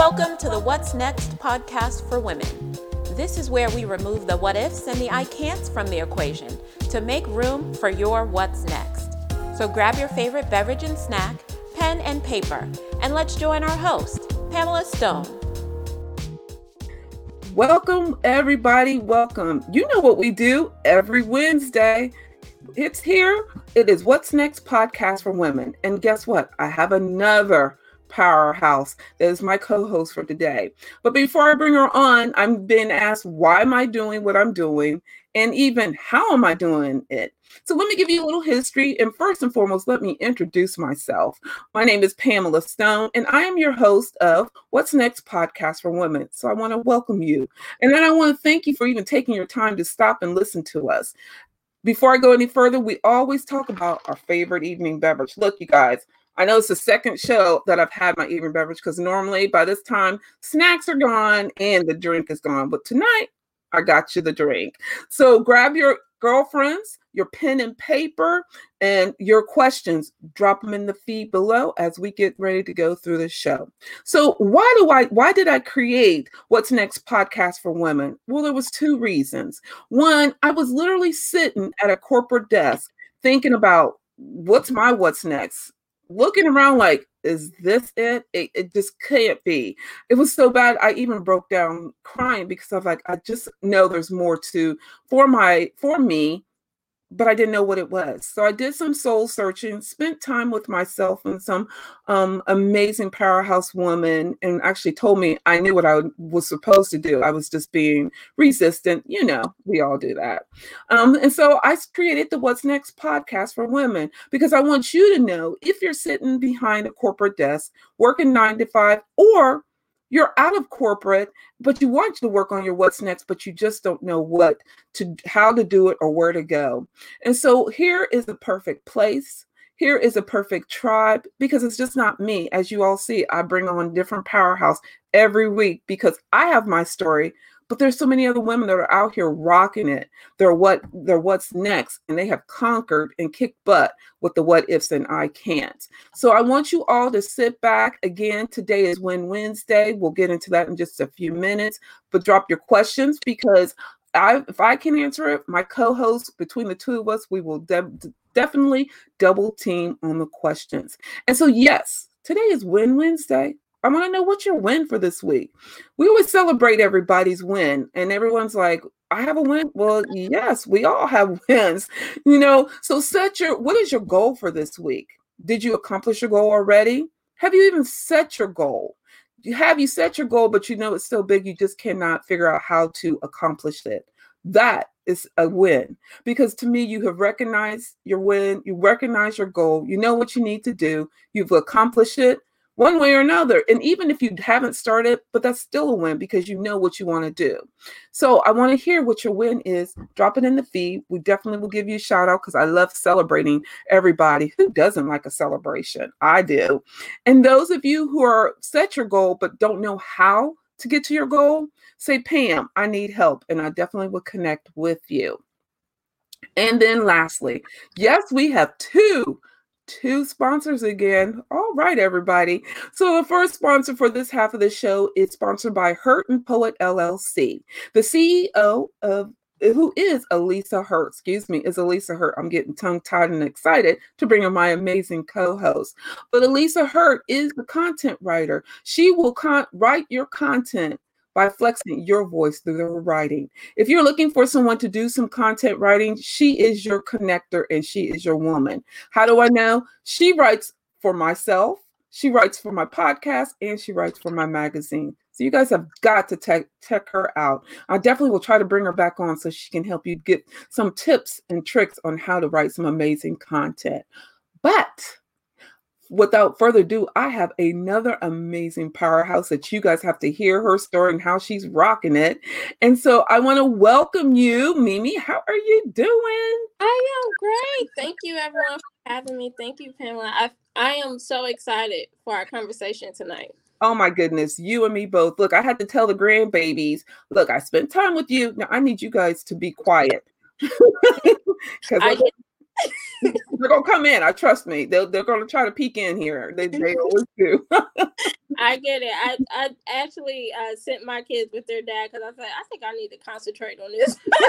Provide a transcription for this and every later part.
Welcome to the What's Next podcast for women. This is where we remove the what ifs and the I can'ts from the equation to make room for your what's next. So grab your favorite beverage and snack, pen and paper, and let's join our host, Pamela Stone. Welcome, everybody. Welcome. You know what we do every Wednesday. It's here. It is What's Next podcast for women. And guess what? I have another powerhouse that is my co-host for today. But before I bring her on, I'm being asked why am I doing what I'm doing and even how am I doing it? So let me give you a little history and first and foremost let me introduce myself. My name is Pamela Stone and I am your host of What's Next podcast for women. So I want to welcome you. And then I want to thank you for even taking your time to stop and listen to us. Before I go any further, we always talk about our favorite evening beverage. Look, you guys, I know it's the second show that I've had my evening beverage because normally by this time snacks are gone and the drink is gone. But tonight I got you the drink. So grab your girlfriends, your pen and paper, and your questions. Drop them in the feed below as we get ready to go through the show. So why do I why did I create What's Next podcast for women? Well, there was two reasons. One, I was literally sitting at a corporate desk thinking about what's my what's next looking around like, is this it? it? It just can't be. It was so bad. I even broke down crying because I was like, I just know there's more to for my for me but I didn't know what it was. So I did some soul searching, spent time with myself and some um, amazing powerhouse woman, and actually told me I knew what I was supposed to do. I was just being resistant. You know, we all do that. Um, and so I created the What's Next podcast for women because I want you to know if you're sitting behind a corporate desk, working nine to five, or you're out of corporate but you want to work on your what's next but you just don't know what to how to do it or where to go. And so here is the perfect place here is a perfect tribe because it's just not me. As you all see i bring on different powerhouse every week because i have my story but there's so many other women that are out here rocking it. They're what they're what's next, and they have conquered and kicked butt with the what ifs and I can't. So I want you all to sit back. Again, today is Win Wednesday. We'll get into that in just a few minutes. But drop your questions because I, if I can answer it, my co-host between the two of us, we will de- definitely double team on the questions. And so, yes, today is Win Wednesday. I want to know what's your win for this week. We always celebrate everybody's win, and everyone's like, I have a win. Well, yes, we all have wins, you know. So set your what is your goal for this week? Did you accomplish your goal already? Have you even set your goal? Have you set your goal, but you know it's so big you just cannot figure out how to accomplish it? That is a win because to me, you have recognized your win, you recognize your goal, you know what you need to do, you've accomplished it one way or another. And even if you haven't started, but that's still a win because you know what you want to do. So I want to hear what your win is. Drop it in the feed. We definitely will give you a shout out because I love celebrating everybody. Who doesn't like a celebration? I do. And those of you who are set your goal but don't know how to get to your goal, say, Pam, I need help. And I definitely will connect with you. And then lastly, yes, we have two two sponsors again. All right, everybody. So the first sponsor for this half of the show is sponsored by Hurt and Poet LLC. The CEO of who is Elisa Hurt, excuse me, is Elisa Hurt. I'm getting tongue tied and excited to bring on my amazing co host. But Elisa Hurt is the content writer. She will con- write your content by flexing your voice through the writing. If you're looking for someone to do some content writing, she is your connector and she is your woman. How do I know? She writes for myself, she writes for my podcast, and she writes for my magazine. So you guys have got to check check her out. I definitely will try to bring her back on so she can help you get some tips and tricks on how to write some amazing content. But without further ado, I have another amazing powerhouse that you guys have to hear her story and how she's rocking it. And so I want to welcome you, Mamie. How are you doing? I am great. Thank you, everyone, for having me. Thank you, Pamela. I, I am so excited for our conversation tonight. Oh my goodness, you and me both. Look, I had to tell the grandbabies, look, I spent time with you. Now I need you guys to be quiet. I, they're gonna come in. I trust me. They're they're gonna try to peek in here. They they always do. I get it. I I actually uh, sent my kids with their dad because I said I think I need to concentrate on this.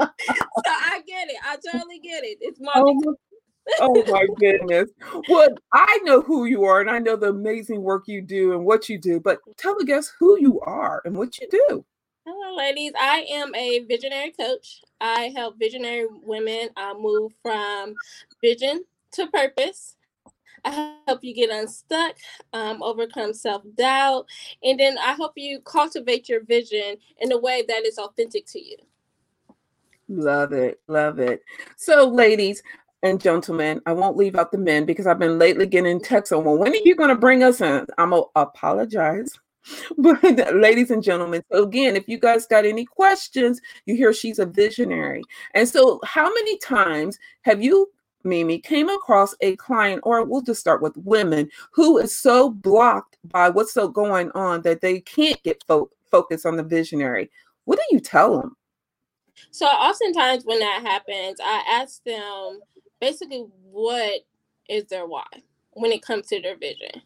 so I get it. I totally get it. It's my. Oh, oh my goodness. Well, I know who you are and I know the amazing work you do and what you do, but tell the guests who you are and what you do. Hello, ladies. I am a visionary coach. I help visionary women uh, move from vision to purpose. I help you get unstuck, um, overcome self doubt, and then I help you cultivate your vision in a way that is authentic to you. Love it. Love it. So, ladies, and gentlemen, I won't leave out the men because I've been lately getting texts on, well, when are you going to bring us in? I'm going to apologize. But, ladies and gentlemen, so again, if you guys got any questions, you hear she's a visionary. And so, how many times have you, Mamie, came across a client, or we'll just start with women, who is so blocked by what's so going on that they can't get fo- focused on the visionary? What do you tell them? So, oftentimes when that happens, I ask them, basically what is their why when it comes to their vision.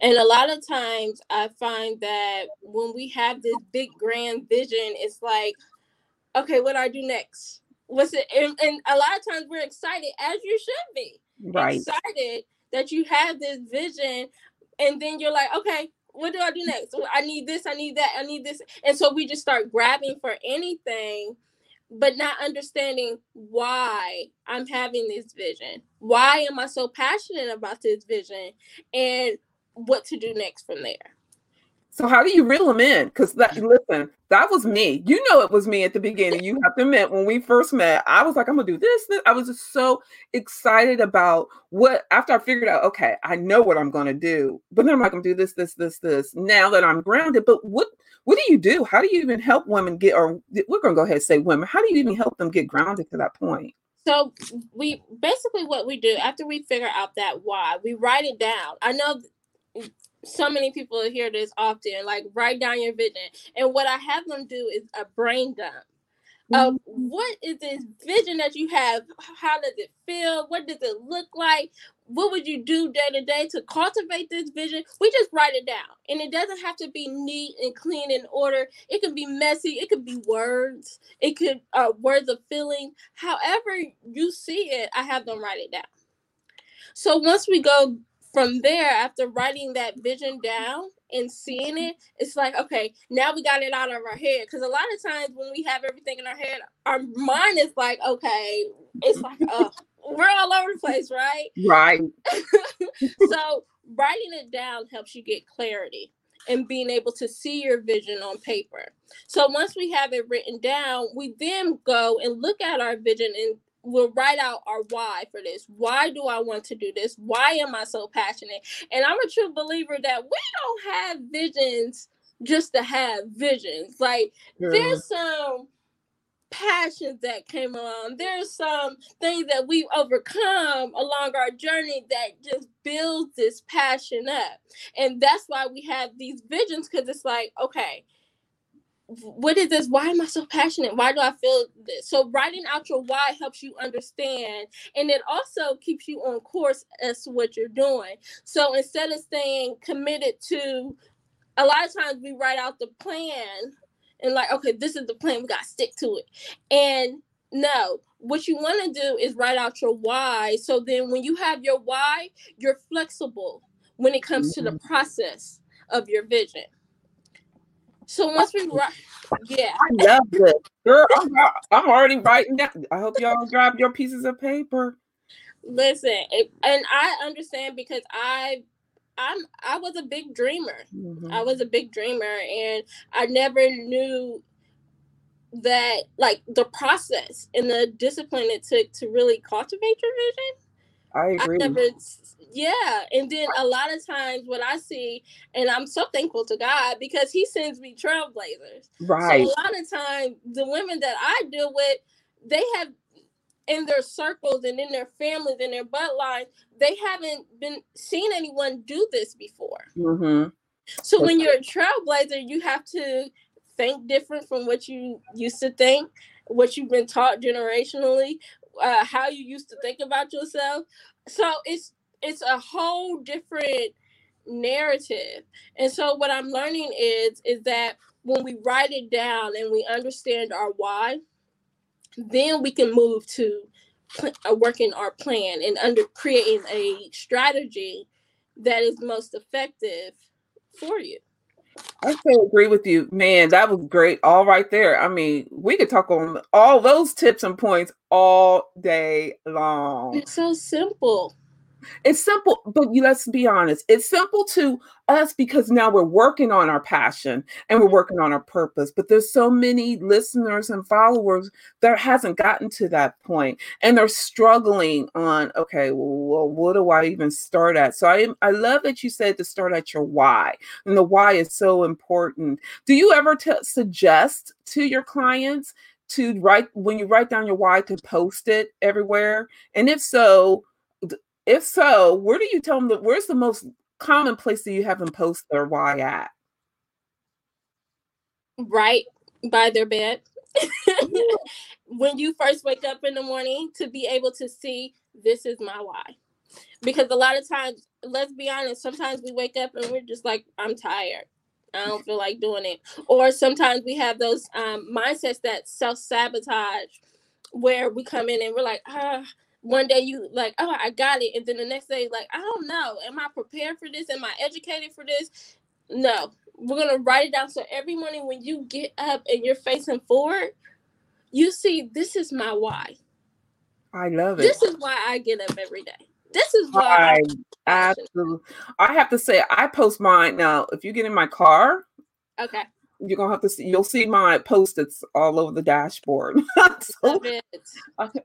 And a lot of times I find that when we have this big grand vision, it's like, okay, what do I do next? What's it? And, and a lot of times we're excited, as you should be. Right. Excited that you have this vision. And then you're like, okay, what do I do next? I need this, I need that, I need this. And so we just start grabbing for anything but not understanding why I'm having this vision. Why am I so passionate about this vision and what to do next from there? So how do you reel them in? Because that listen, that was me. You know, it was me at the beginning. You have to admit, when we first met, I was like, I'm gonna do this. this. I was just so excited about what. After I figured out, okay, I know what I'm gonna do, but then I'm like, I'm gonna do this, this, this, this. Now that I'm grounded, but what what do you do? How do you even help women get, or we're going to go ahead and say women, how do you even help them get grounded to that point? So we basically what we do after we figure out that why, we write it down. I know so many people hear this often, like write down your vision. And what I have them do is a brain dump of mm-hmm. what is this vision that you have? How does it feel? What does it look like? What would you do day to day to cultivate this vision? We just write it down. And it doesn't have to be neat and clean in order. It can be messy. It could be words. It could uh, words of feeling. However you see it, I have them write it down. So once we go from there, after writing that vision down, and seeing it, it's like, okay, now we got it out of our head. Because a lot of times when we have everything in our head, our mind is like, okay, it's like, oh, we're all over the place, right? Right. so writing it down helps you get clarity and being able to see your vision on paper. So once we have it written down, we then go and look at our vision and we'll write out our why for this. Why do I want to do this? Why am I so passionate? And I'm a true believer that we don't have visions just to have visions. Like yeah. there's some passions that came along. There's some things that we've overcome along our journey that just builds this passion up. And that's why we have these visions because it's like, okay, what is this? Why am I so passionate? Why do I feel this? So writing out your why helps you understand, and it also keeps you on course as to what you're doing. So instead of staying committed to, a lot of times we write out the plan and like, okay, this is the plan. We got to stick to it. And no, what you want to do is write out your why. So then when you have your why, you're flexible when it comes mm-hmm. to the mm-hmm. process of your vision. So once we write, yeah, I love it, girl. I'm, I'm already writing down. I hope y'all grab your pieces of paper. Listen, it, and I understand because I, I'm I was a big dreamer. Mm-hmm. I was a big dreamer, and I never knew that like the process and the discipline it took to really cultivate your vision. I agree. I never yeah. And then a lot of times what I see, and I'm so thankful to God because He sends me trailblazers. Right. So a lot of times the women that I deal with, they have in their circles and in their families and their bloodlines, they haven't been seen anyone do this before. Mm-hmm. So when you're a trailblazer, you have to think different from what you used to think, what you've been taught generationally, uh, how you used to think about yourself. So it's it's a whole different narrative. And so what I'm learning is is that when we write it down and we understand our why, then we can move to uh, working our plan and under creating a strategy that is most effective for you. I so agree with you, man. That was great, all right there. I mean, we could talk on all those tips and points all day long. It's so simple. It's simple, but let's be honest. It's simple to us because now we're working on our passion and we're mm-hmm. working on our purpose. But there's so many listeners and followers that hasn't gotten to that point, and they're struggling on. Okay, well, what do I even start at? So I I love that you said to start at your why, and the why is so important. Do you ever t- suggest to your clients? to write when you write down your why to post it everywhere and if so if so, where do you tell them that where's the most common place that you have them post their why at? Right by their bed. when you first wake up in the morning to be able to see this is my why. Because a lot of times, let's be honest, sometimes we wake up and we're just like, I'm tired. I don't feel like doing it. Or sometimes we have those um, mindsets that self sabotage where we come in and we're like, ah, one day you like, oh, I got it, and then the next day, like, I don't know, am I prepared for this? Am I educated for this? No, we're gonna write it down. So every morning when you get up and you're facing forward, you see this is my why. I love it. This is why I get up every day. This is why I absolutely. I have to say, I post mine now. If you get in my car, okay, you're gonna have to see you'll see my post-its all over the dashboard. So,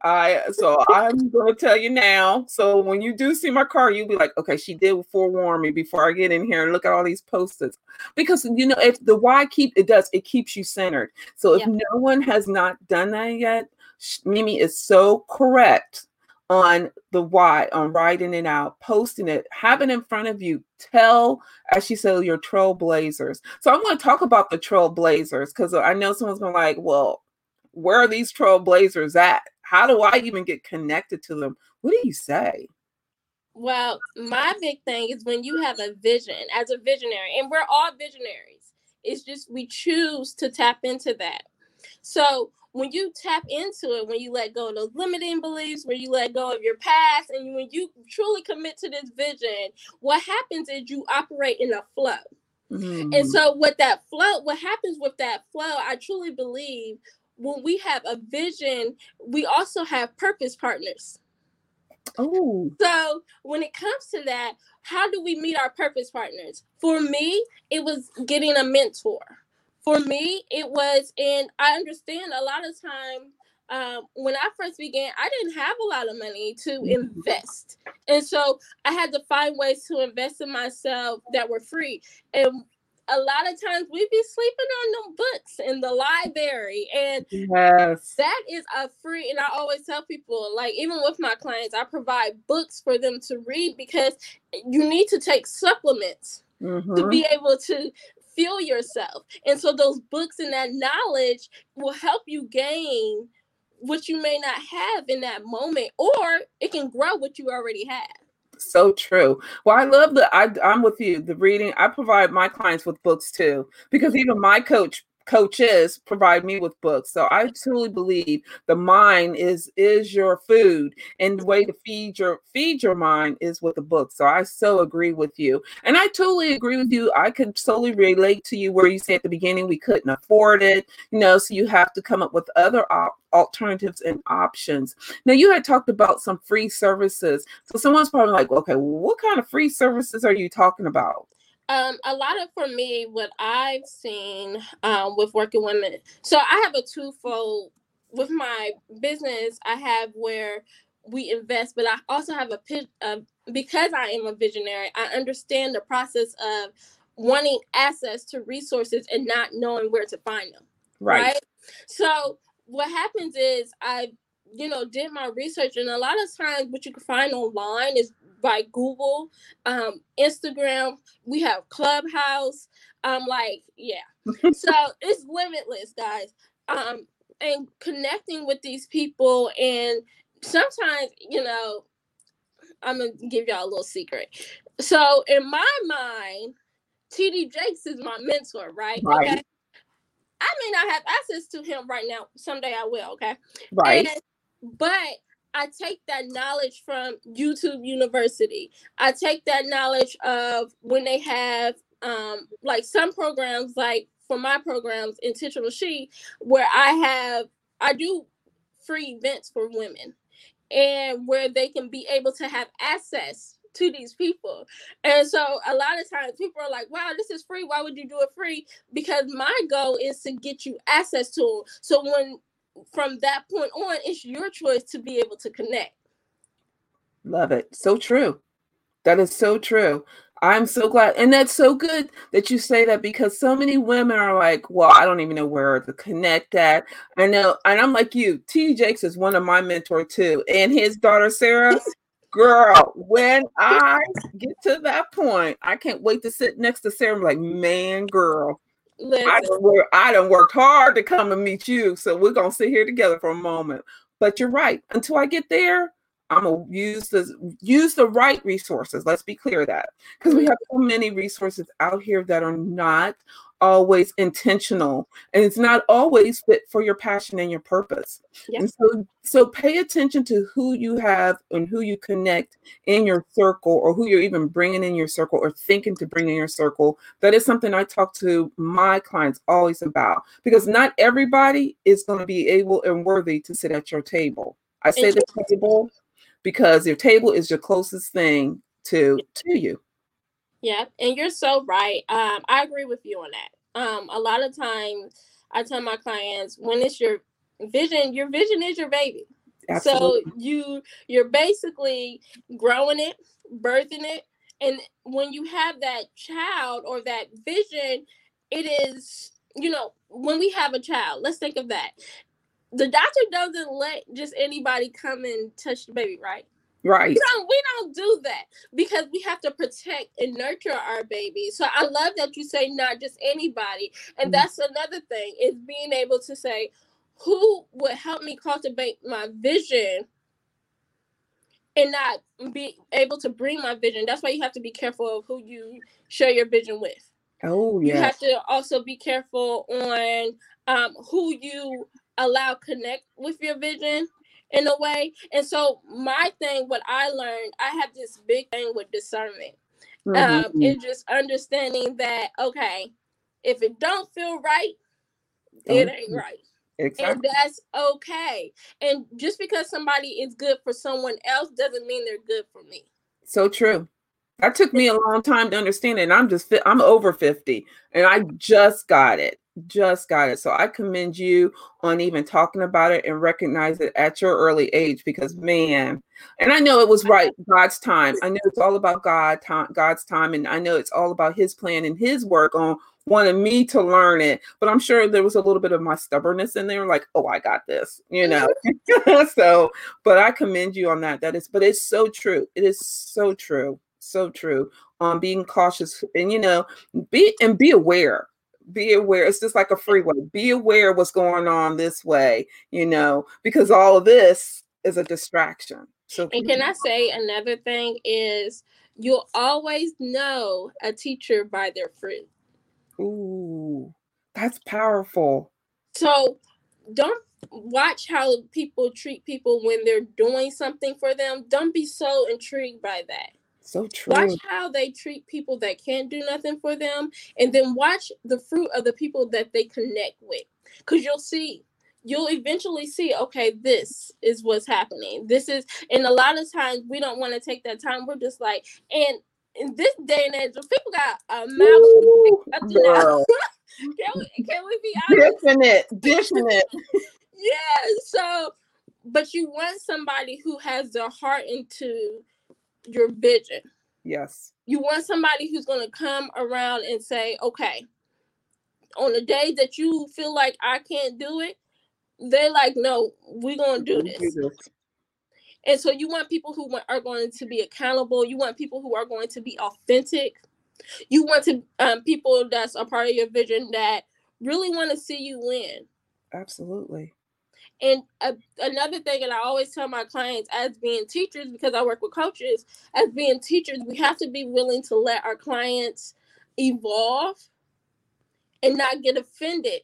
I so i'm gonna tell you now so when you do see my car you'll be like okay she did forewarn me before i get in here and look at all these post-its. Because you know if the why keep it does it keeps you centered. So if yeah. no one has not done that yet Mamie is so correct on the why, on writing it out, posting it, having it in front of you. Tell, as she said, your trailblazers. So I'm going to talk about the trailblazers because I know someone's to like, well, where are these trailblazers at? How do I even get connected to them? What do you say? Well, my big thing is when you have a vision as a visionary, and we're all visionaries. It's just we choose to tap into that. So when you tap into it, when you let go of those limiting beliefs, when you let go of your past, and when you truly commit to this vision, what happens is you operate in a flow. Mm-hmm. And so, what that flow, what happens with that flow, I truly believe when we have a vision, we also have purpose partners. Oh. So, when it comes to that, how do we meet our purpose partners? For me, it was getting a mentor for me, it was, and I understand a lot of time um, when I first began, I didn't have a lot of money to mm-hmm. invest. And so I had to find ways to invest in myself that were free. And a lot of times we'd be sleeping on them books in the library. And yes. that is a free, and I always tell people, like, even with my clients, I provide books for them to read because you need to take supplements. Mm-hmm. to be able to feel yourself. And so those books and that knowledge will help you gain what you may not have in that moment, or it can grow what you already have. So true. Well, I love the I, I'm with you. The reading I provide my clients with books too, because even my coach coaches provide me with books. So i truly believe the mind is is your food and the way to feed your feed your mind is with the book. So i so agree with you and i totally agree with you. I could solely relate to you where you say at the beginning we couldn't afford it you know so you have to come up with other op- alternatives and options. Now you had talked about some free services. So someone's probably like okay what kind of free services are you talking about um, a lot of for me, what I've seen um, with working women. So I have a twofold with my business. I have where we invest, but I also have a. Uh, because I am a visionary, I understand the process of wanting access to resources and not knowing where to find them. Right. right? So what happens is I, you know, did my research, and a lot of times what you can find online is by Google, um, Instagram. We have Clubhouse. Um, like, yeah. so it's limitless, guys. Um, and connecting with these people and sometimes, you know, I'm gonna give y'all a little secret. So in my mind, TD Jakes is my mentor, right? Right. Okay. I may not have access to him right now. Someday I will, okay? Right. And, but I take that knowledge from YouTube University. I take that knowledge of when they have um like some programs like for my programs intentional she where I have I do free events for women and where they can be able to have access to these people. And so a lot of times people are like, wow, this is free. Why would you do it free? Because my goal is to get you access to them. So when from that point on, it's your choice to be able to connect. Love it. So true. That is so true. I'm so glad. And that's so good that you say that because so many women are like, well, I don't even know where to connect at. I know. And I'm like you. T. Jakes is one of my mentor too. And his daughter, Sarah, girl, when I get to that point, I can't wait to sit next to Sarah. I'm like, man, girl, I Listen, don't work, I done worked hard to come and meet you. So we're gonna sit here together for a moment. But you're right. Until I get there, I'm gonna use the use the right resources. Let's be clear of that because we have so many resources out here that are not always intentional and it's not always fit for your passion and your purpose. Yeah. And so so pay attention to who you have and who you connect in your circle or who you're even bringing in your circle or thinking to bring in your circle. That is something I talk to my clients always about because not everybody is going to be able and worthy to sit at your table. I say the table because your table is your closest thing to to you. Yeah, and you're so right. Um, I agree with you on that. Um, a lot of times I tell my clients when it's your vision, your vision is your baby. Absolutely. So you you're basically growing it, birthing it, and when you have that child or that vision, it is you know when we have a child. Let's think of that. The doctor doesn't let just anybody come and touch the baby, right? Right. we don't we don't do that because we have to protect and nurture our baby so i love that you say not just anybody and Mhm. that's another thing is being able to say who would help me cultivate my vision and not be able to bring my vision that's why you have to be careful of who you share your vision with Oh yeah. you have to also be careful on um, who you allow connect with your vision in a way. And so my thing, what I learned, I have this big thing with discernment. Um, Mhm. and just understanding that okay, if it don't feel right, it ain't right. exactly. And that's okay. And just because somebody is good for someone else doesn't mean they're good for me. So true. That took me a long time to understand it. And I'm just I'm over 50 and I just got it. Just got it. So I commend you on even talking about it and recognize it at your early age because man, and I know it was right God's time. I know it's all about God time, God's time, and I know it's all about his plan and his work on wanting me to learn it. But I'm sure there was a little bit of my stubbornness in there, like, oh, I got this, you know. Mm-hmm. so, but I commend you on that. That is, but it's so true. It is so true so true on being cautious and you know be and be aware be aware it's just like a freeway be aware what's going on this way you know because all of this is a distraction so And can I say another thing is you'll always know a teacher by their fruit. ooh that's powerful So don't watch how people treat people when they're doing something for them. Don't be so intrigued by that. So true Watch how they treat people that can't do nothing for them, and then watch the fruit of the people that they connect with. Because you'll see, you'll eventually see, okay, this is what's happening. This is, and a lot of times we don't want to take that time. We're just like, and in this day and age, people got a mouth. Ooh, up to now. girl. can, we, can we be honest? dishing it dishing it yeah so but you want somebody who has their heart into your vision. Yes. You want somebody who's going to come around and say okay on the day that you feel like i can't do it they're like no we're going to do this. and so you want people who are going to be accountable. You want people who are going to be authentic. You want to um, people that's a part of your vision that really want to see you win. Absolutely And uh, another thing, and I always tell my clients as being teachers, because I work with coaches, as being teachers, we have to be willing to let our clients evolve and not get offended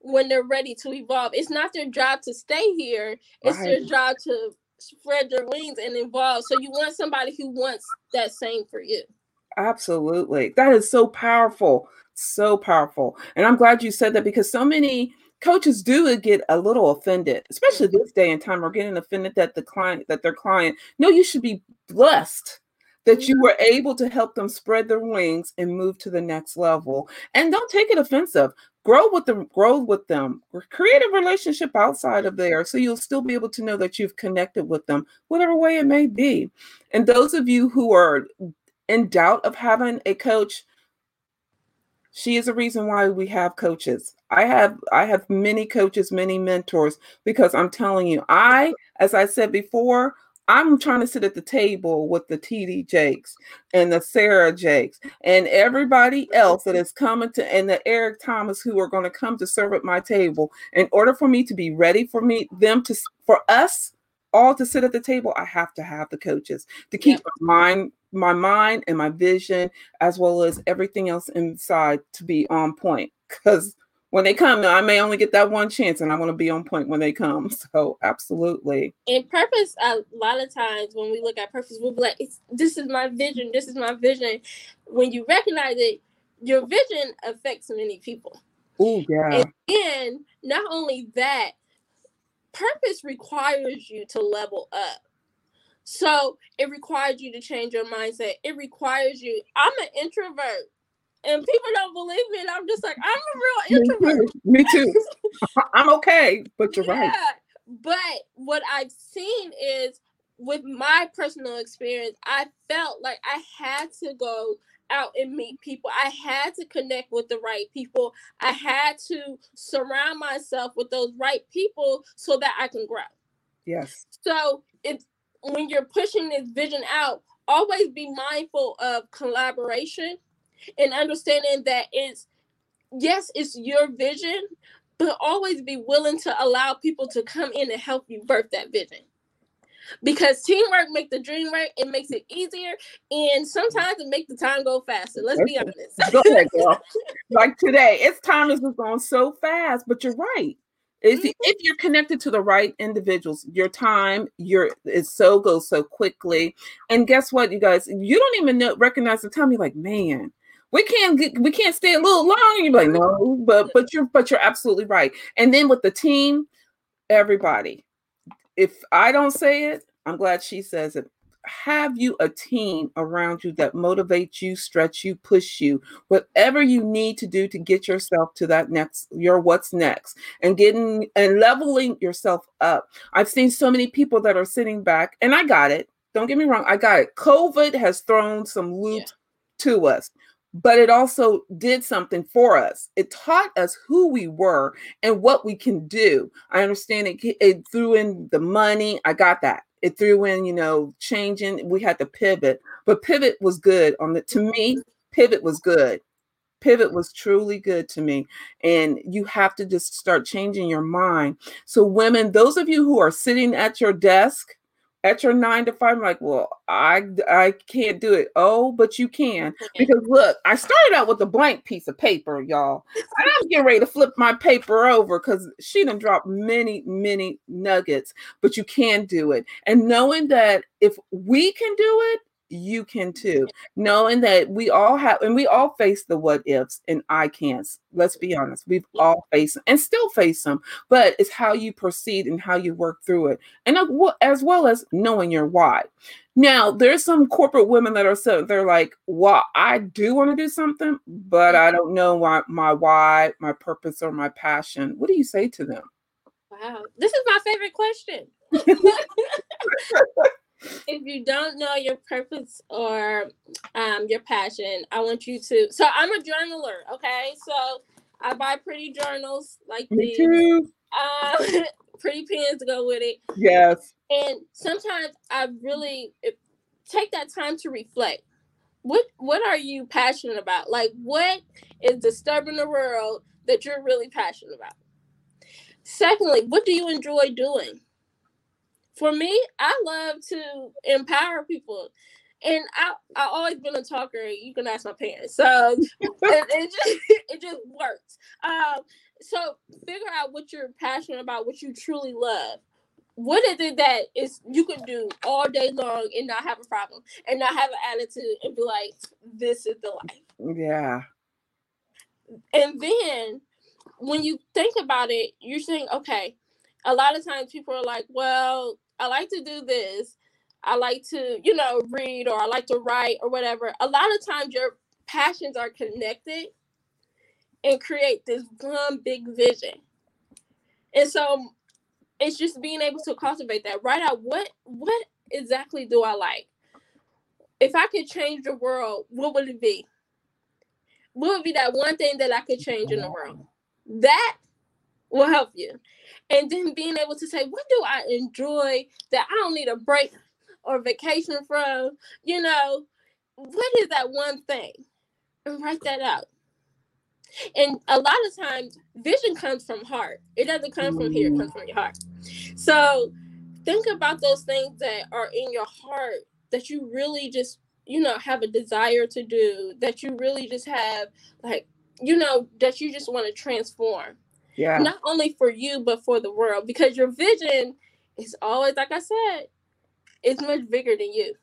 when they're ready to evolve. It's not their job to stay here, it's right. their job to spread their wings and evolve. So you want somebody who wants that same for you. Absolutely. That is so powerful. So powerful. And I'm glad you said that because so many coaches do get a little offended, especially this day and time, are getting offended that the client, that their client, no, you should be blessed that you mm-hmm. were able to help them spread their wings and move to the next level. And don't take it offensive. Grow with them, grow with them. Create a relationship outside of there so you'll still be able to know that you've connected with them, whatever way it may be. And those of you who are in doubt of having a coach, she is a reason why we have coaches. I have I have many coaches, many mentors because I'm telling you, I as I said before, I'm trying to sit at the table with the TD Jakes and the Sarah Jakes and everybody else that is coming to and the Eric Thomas who are going to come to serve at my table. In order for me to be ready for me, them to for us all to sit at the table, I have to have the coaches to keep yep. my mind, my mind and my vision, as well as everything else inside to be on point. Because when they come, I may only get that one chance, and I want to be on point when they come. So, absolutely. And purpose, a lot of times when we look at purpose, we'll be like, "This is my vision. This is my vision." When you recognize it, your vision affects many people. Oh yeah. And not only that, purpose requires you to level up. So it requires you to change your mindset. It requires you. I'm an introvert and people don't believe me. And I'm just like, I'm a real introvert. Me too. Me too. I'm okay, but you're yeah. right. But what I've seen is with my personal experience, I felt like I had to go out and meet people. I had to connect with the right people. I had to surround myself with those right people so that I can grow. Yes. So it's when you're pushing this vision out, always be mindful of collaboration and understanding that it's yes, it's your vision, but always be willing to allow people to come in and help you birth that vision. Because teamwork makes the dream work, it makes it easier, and sometimes it makes the time go faster. Let's be honest. go ahead, girl. like today, it's time is going so fast, but you're right. If, mm-hmm. if you're connected to the right individuals, your time, your it so goes so quickly. And guess what, you guys? You don't even know recognize the time. You're like, man, we can't get, we can't stay a little longer. You're like, no, but but you're but you're absolutely right. And then with the team, everybody. If I don't say it, I'm glad she says it. Have you a team around you that motivates you, stretch you, push you, whatever you need to do to get yourself to that next, your what's next, and getting and leveling yourself up. I've seen so many people that are sitting back, and I got it. Don't get me wrong, I got it. COVID has thrown some loops yeah. to us but it also did something for us. It taught us who we were and what we can do. I understand it, it threw in the money. I got that. It threw in, you know, changing. We had to pivot, but pivot was good on the to me, mm-hmm. pivot was good. Pivot was truly good to me. And you have to just start changing your mind. So, women, those of you who are sitting at your desk, at your nine to five. I'm like, well, I I can't do it. Oh, but you can because look, I started out with a blank piece of paper, y'all. I'm getting ready to flip my paper over because she done dropped many, many nuggets. But you can do it, and knowing that if we can do it, you can too. Knowing that we all have, and we all face the what ifs and I can't. Let's be honest, we've all faced and still face them, but it's how you proceed and how you work through it, and as well as knowing your why. Now, there's some corporate women that are so they're like, well, I do want to do something, but I mm-hmm. don't know why my why, my purpose, or my passion. What do you say to them? Wow, this is my favorite question. if you don't know your purpose or um, your passion, I want you to. So I'm a journaler, okay? So I buy pretty journals like Me these. Too. Um, pretty pens to go with it. Yes. And sometimes I really take that time to reflect. What what are you passionate about? Like what is disturbing the world that you're really passionate about? Secondly, what do you enjoy doing? For me, I love to empower people. And I I always been a talker. You can ask my parents. So it, it just it just works. Um, so figure out what you're passionate about, what you truly love. What is it that is you can do all day long and not have a problem and not have an attitude and be like, this is the life. Yeah. And then when you think about it, you're saying, okay, a lot of times people are like, well, I like to do this. I like to, you know, read or I like to write or whatever. A lot of times your passions are connected and create this one big vision. And so it's just being able to cultivate that. Write out what what exactly do I like? If I could change the world, what would it be? What would be that one thing that I could change in the world? That will help you. And then being able to say, what do I enjoy that I don't need a break or vacation from? You know, what is that one thing? And write that out. And a lot of times, vision comes from heart. It doesn't come from here, it comes from your heart. So think about those things that are in your heart that you really just, you know, have a desire to do, that you really just have, like, you know, that you just want to transform. Yeah. Not only for you, but for the world, because your vision is always, like I said, it's much bigger than you.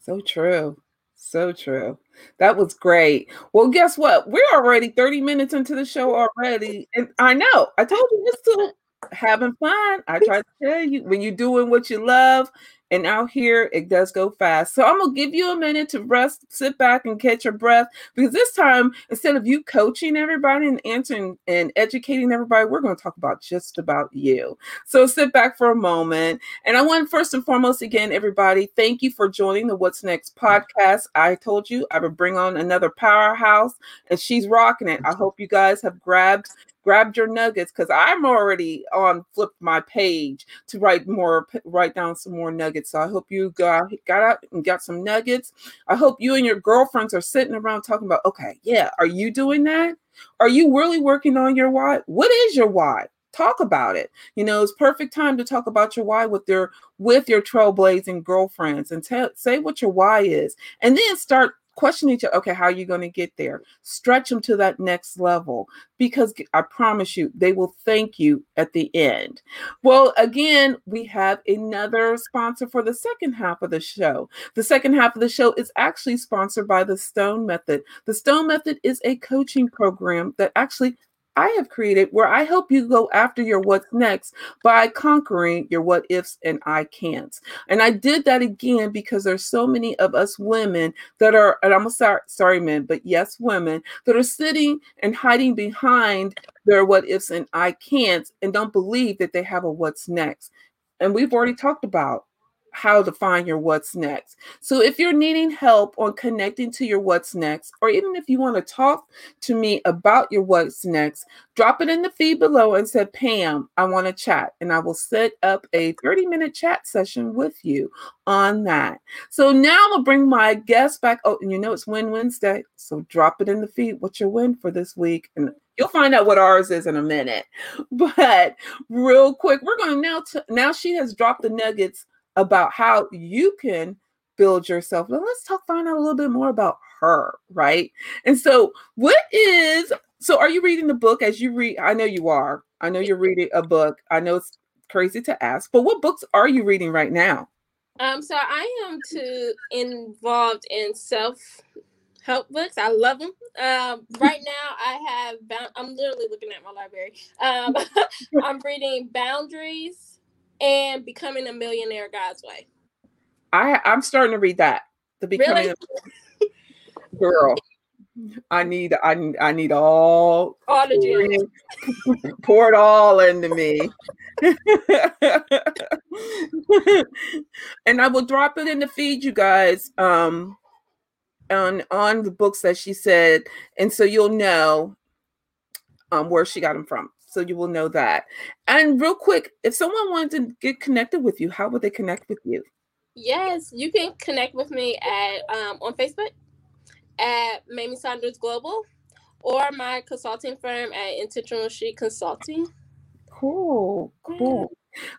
So true. So true. That was great. Well, guess what? We're already 30 minutes into the show already. And I know I told you this too having fun. I try to tell you when you're doing what you love, and out here it does go fast. So I'm gonna give you a minute to rest, sit back, and catch your breath because this time instead of you coaching everybody and answering and educating everybody, we're gonna talk about just about you. So sit back for a moment. And I want first and foremost, again, everybody, thank you for joining the What's Next podcast. I told you I would bring on another powerhouse, and she's rocking it. I hope you guys have grabbed grabbed your nuggets because I'm already on flipped my page to write more, write down some more nuggets. So I hope you got got out and got some nuggets. I hope you and your girlfriends are sitting around talking about, okay, yeah, are you doing that? Are you really working on your why? What is your why? Talk about it. You know, it's perfect time to talk about your why with your with your trailblazing girlfriends and tell say what your why is, and then start question each other okay how are you going to get there? Stretch them to that next level because i promise you they will thank you at the end. Well again we have another sponsor for the second half of the show. The second half of the show is actually sponsored by the stone method. The stone method is a coaching program that actually I have created where I help you go after your what's next by conquering your what ifs and I can'ts. And I did that again because there's so many of us women that are, and I'm sorry, sorry, men, but yes, women that are sitting and hiding behind their what ifs and I can'ts and don't believe that they have a what's next. And we've already talked about how to find your what's next. So if you're needing help on connecting to your what's next, or even if you want to talk to me about your what's next, drop it in the feed below and say, Pam, I want to chat. And I will set up a 30 minute chat session with you on that. So now I'm gonna bring my guest back. Oh, and you know it's Win Wednesday. So drop it in the feed. What's your win for this week? And You'll find out what ours is in a minute. But real quick, we're going to now t- now she has dropped the nuggets about how you can build yourself. Well, let's talk, find out a little bit more about her, right? And so, what is so? Are you reading the book as you read? I know you are. I know you're reading a book. I know it's crazy to ask, but what books are you reading right now? Um, so I am too involved in self help books. I love them. Um, right now I have bound. I'm literally looking at my library. Um, I'm reading Boundaries and becoming a millionaire God's way. I I'm starting to read that. The becoming really? a girl. I need I need I need all all the juice. pour it all into me. and I will drop it in the feed, you guys. Um on on the books that she said, and so you'll know um where she got them from so you will know that. And real quick, if someone wanted to get connected with you, how would they connect with you? Yes, you can connect with me at um, on Facebook at Mamie Saunders Global or my consulting firm at Intentional She Consulting. Cool, cool.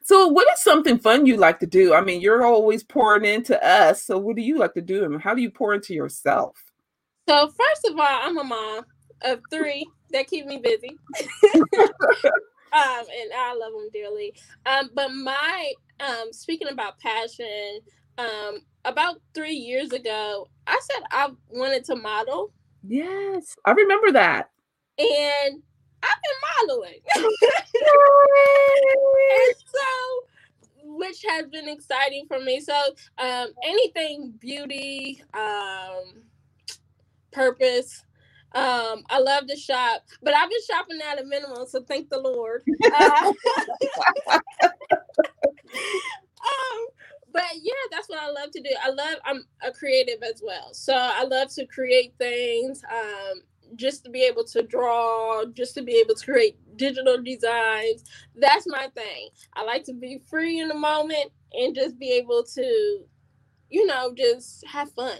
So, what is something fun you like to do? I mean, you're always pouring into us. So, what do you like to do, and how do you pour into yourself? So, first of all, I'm a mom of three that keep me busy, um, and I love them dearly. Um, but my um, speaking about passion, um, about three years ago, I said I wanted to model. Yes, I remember that. And I've been modeling. and so, which has been exciting for me. So, um, anything beauty, um, purpose. Um, I love to shop, but I've been shopping at a minimum, so thank the Lord. Uh, um, but yeah, that's what I love to do. I love I'm a creative as well. So I love to create things. Um, just to be able to draw, just to be able to create digital designs. That's my thing. I like to be free in the moment and just be able to, you know, just have fun.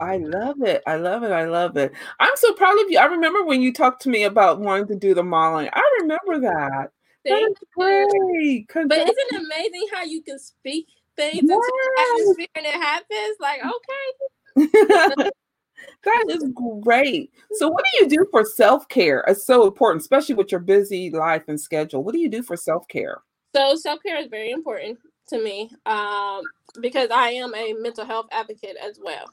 I love it. I love it. I love it. I'm so proud of you. I remember when you talked to me about wanting to do the modeling. I remember that. Thank great. But isn't it amazing how you can speak things yes. into atmosphere and it happens? Like, okay. that is great. So, what do you do for self care? It's so important, especially with your busy life and schedule. What do you do for self care? So, self care is very important to me um, because I am a mental health advocate as well.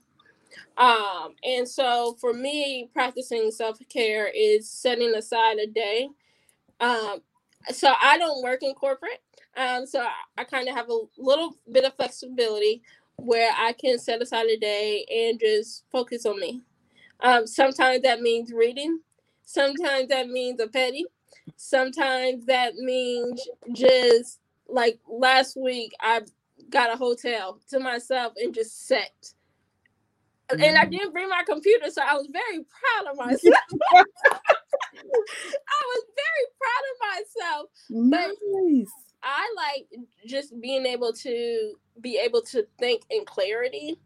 Um, and so, for me, practicing self care is setting aside a day. Um, so, I don't work in corporate. Um, so I, I kind of have a little bit of flexibility where I can set aside a day and just focus on me. Um, sometimes that means reading. Sometimes that means a petty. Sometimes that means just like last week, I got a hotel to myself and just sat. And I mm. didn't bring my computer, so I was very proud of myself. I was very proud of myself. Nice. But I like just being able to be able to think in clarity.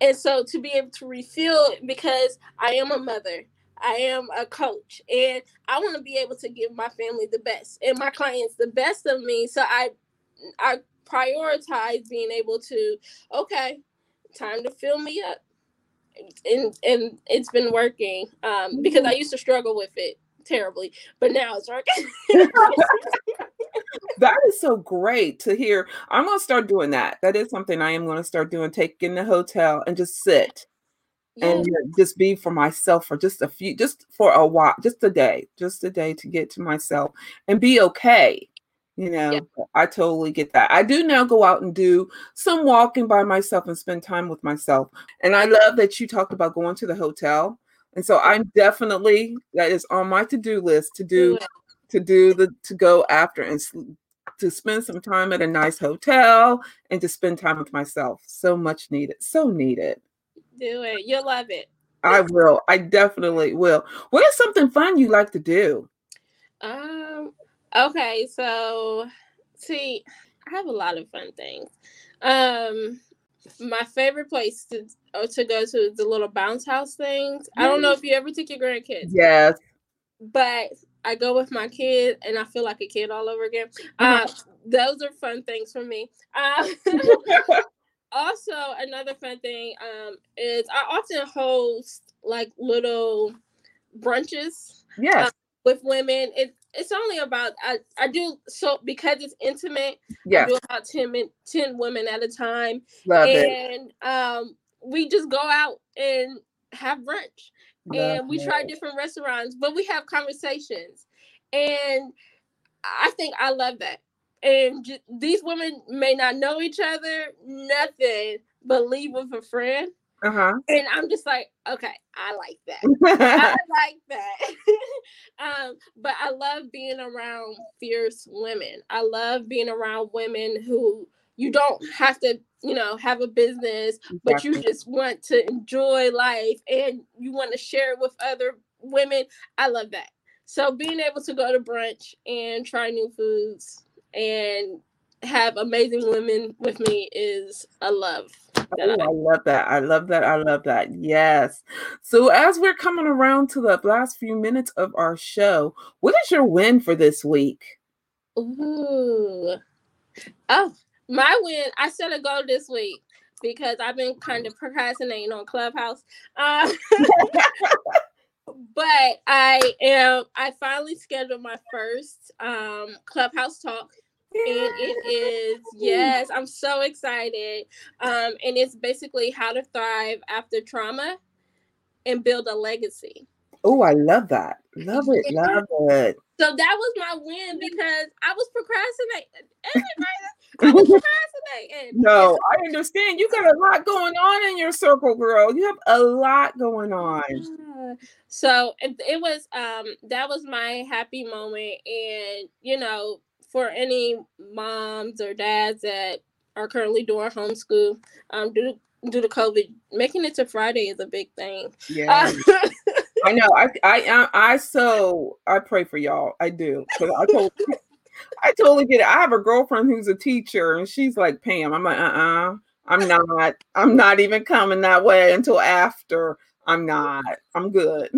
And so to be able to refill because I am a mother, I am a coach, and I want to be able to give my family the best and my clients the best of me. So I I prioritize being able to, okay, time to fill me up. And and it's been working. Um, because I used to struggle with it terribly, but now it's working. that is so great to hear. I'm going to start doing that. That is something I am going to start doing. Take in the hotel and just sit and just be for myself for just a few, just for a while, just a day, just a day to get to myself and be okay. You know, yeah. I totally get that. I do now go out and do some walking by myself and spend time with myself. And I love that you talked about going to the hotel. And so I'm definitely that is on my to-do list to do to do the to go after and to spend some time at a nice hotel and to spend time with myself. So much needed. So needed. Do it. You'll love it. I will. I definitely will. What is something fun you like to do? Um okay, so see, I have a lot of fun things. Um my favorite place to oh, to go to is the little bounce house things. I don't know if you ever took your grandkids. Yes. But I go with my kid and I feel like a kid all over again. Uh, those are fun things for me. Uh, also, another fun thing um, is I often host like little brunches. Yes. Uh, with women, it, it's only about I, I do so because it's intimate. Yeah. I do about 10, men, 10 women at a time. Love and it. um we just go out and have brunch and we try different restaurants, but we have conversations. And I think I love that. And j- these women may not know each other, nothing, but leave with a friend. Uh-huh. And I'm just like, okay, I like that. I like that. um, but I love being around fierce women. I love being around women who you don't have to you know have a business exactly. but you just want to enjoy life and you want to share it with other women i love that so being able to go to brunch and try new foods and have amazing women with me is a love Oh, I love that. I love that. I love that. Yes. So, as we're coming around to the last few minutes of our show, what is your win for this week? Ooh. Oh, my win. I set a goal this week because I've been kind of procrastinating on Clubhouse. Uh, but I am. I finally scheduled my first um, Clubhouse talk and it is yes i'm so excited um and it's basically how to thrive after trauma and build a legacy. Oh i love that. Love it love it. So that was my win because i was procrastinating I was procrastinating no i understand. You got a lot going on in your circle girl. You have a lot going on. So it, it was um that was my happy moment and you know for any moms or dads that are currently doing homeschool, um, due to, due to COVID, making it to Friday is a big thing. Yeah. I know. I, I I so I pray for y'all. I do. But I told I totally get it. I have a girlfriend who's a teacher and she's like, Pam, I'm like, uh-uh. I'm not. I'm not even coming that way until after. I'm not. I'm good.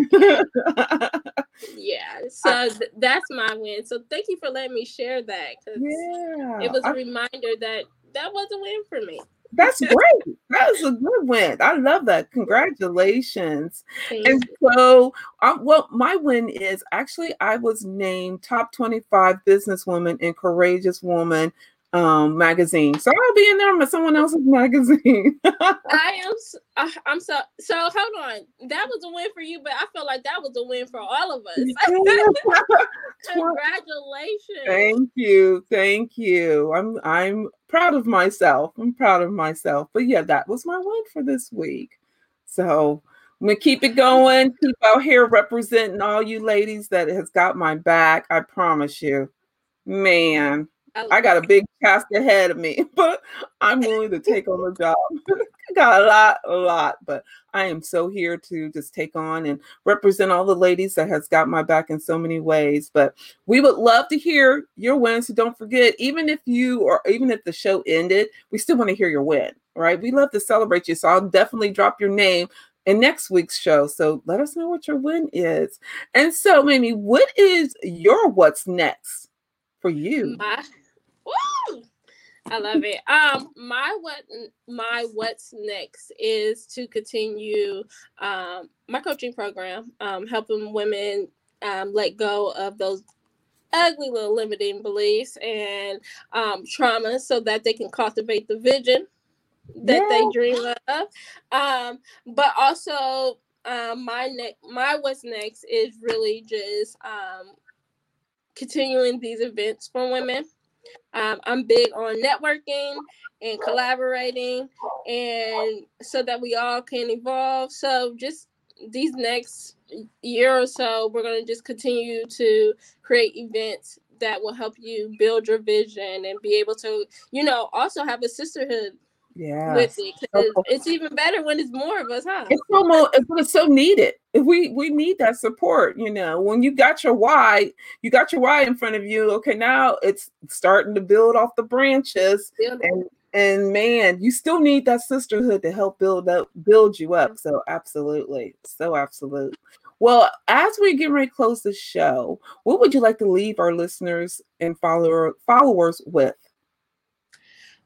yeah. So th- that's my win. So thank you for letting me share that. Yeah. It was a I, reminder that that was a win for me. That's great. that was a good win. I love that. Congratulations. Thank and you. so, um, well, my win is actually I was named top 25 businesswoman and courageous woman um magazine. So I'll be in there with someone else's magazine. I am I'm so so hold on. That was a win for you, but I feel like that was a win for all of us. Congratulations. Thank you. Thank you. I'm I'm proud of myself. I'm proud of myself. But yeah, that was my win for this week. So I'm gonna keep it going, keep out here representing all you ladies that has got my back. I promise you. Man, Oh. I got a big task ahead of me, but I'm willing to take on the job. Got a lot, a lot, but I am so here to just take on and represent all the ladies that has got my back in so many ways. But we would love to hear your wins. So don't forget, even if you or even if the show ended, we still want to hear your win, right? We love to celebrate you. So I'll definitely drop your name in next week's show. So let us know what your win is. And so, Mamie, what is your what's next for you? My-! I love it. Um, my what my what's next is to continue um my coaching program, um, helping women um let go of those ugly little limiting beliefs and um trauma so that they can cultivate the vision that yeah. they dream of. Um, but also um my next my what's next is really just um continuing these events for women um, I'm big on networking and collaborating, and so that we all can evolve. So just these next year or so, we're going to just continue to create events that will help you build your vision and be able to, you know, also have a sisterhood yeah. with it it's even better when it's more of us huh? It's almost it's so needed. We we need that support you know when you got your why you got your why in front of you okay now it's starting to build off the branches and and man you still need that sisterhood to help build up build you up. So absolutely. So absolute. Well as we get ready to close the show what would you like to leave our listeners and follower followers with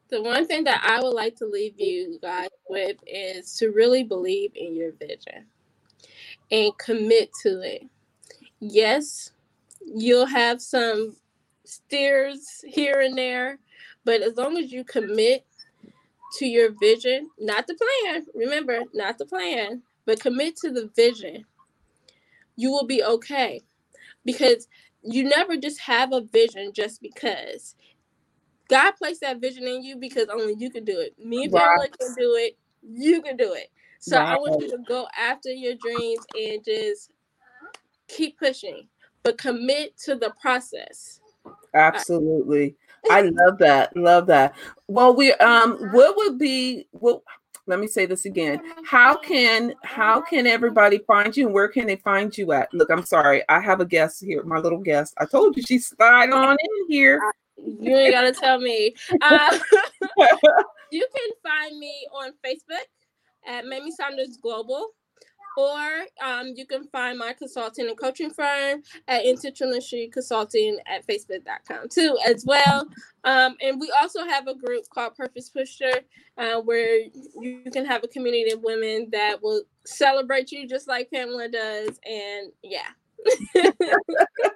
the one thing that I would like to leave you guys with is to really believe in your vision and commit to it. Yes, you'll have some steers here and there, but as long as you commit to your vision, not the plan, remember, not the plan, but commit to the vision, you will be okay. Because you never just have a vision just because. God placed that vision in you because only you can do it. Me and Pamela can do it. You can do it. So. I want you to go after your dreams and just keep pushing, but commit to the process. Absolutely. I love that. Love that. Well, we um what would be what let me say this again. How can how can everybody find you and where can they find you at? Look, I'm sorry. I have a guest here, my little guest. I told you she slide on in here. You ain't gotta tell me. Uh, you can find me on Facebook at Mamie Saunders Global. or um, you can find my consulting and coaching firm at Intentional Consulting at Facebook.com too, as well. Um, and we also have a group called Purpose Pusher, uh, where you can have a community of women that will celebrate you just like Pamela does. And yeah.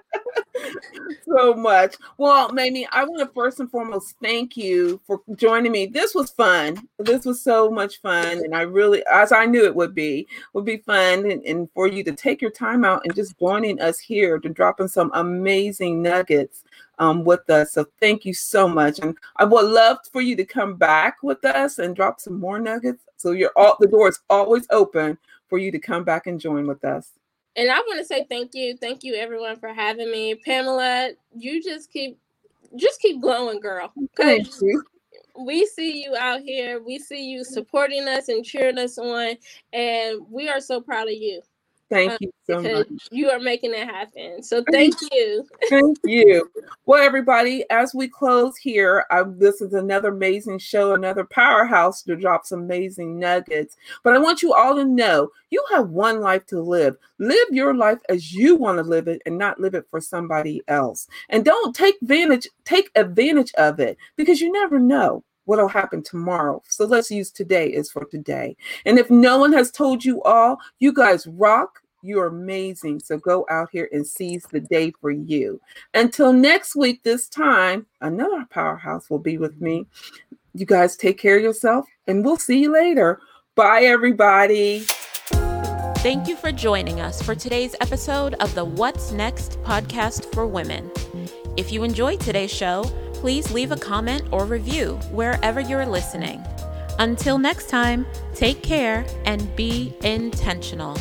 so much. Well, Mamie, I want to first and foremost thank you for joining me. This was fun. This was so much fun. And I really, as I knew it would be, would be fun. And, and for you to take your time out and just joining us here to dropping some amazing nuggets um, with us. So thank you so much. And I would love for you to come back with us and drop some more nuggets. So you're all the door is always open for you to come back and join with us. And I want to say thank you, thank you everyone for having me, Pamela. You just keep, just keep glowing, girl. Thank you. We see you out here. We see you supporting us and cheering us on, and we are so proud of you. Thank you so much. You are making it happen. So thank you. thank you. Well, everybody, as we close here, I, this is another amazing show, another powerhouse to drop some amazing nuggets. But I want you all to know you have one life to live. Live your life as you want to live it and not live it for somebody else. And don't take advantage, take advantage of it because you never know what'll happen tomorrow. So let's use today is for today. And if no one has told you all, you guys rock. You're amazing. So go out here and seize the day for you. Until next week, this time, another powerhouse will be with me. You guys take care of yourself and we'll see you later. Bye, everybody. Thank you for joining us for today's episode of the What's Next podcast for women. If you enjoyed today's show, please leave a comment or review wherever you're listening. Until next time, take care and be intentional.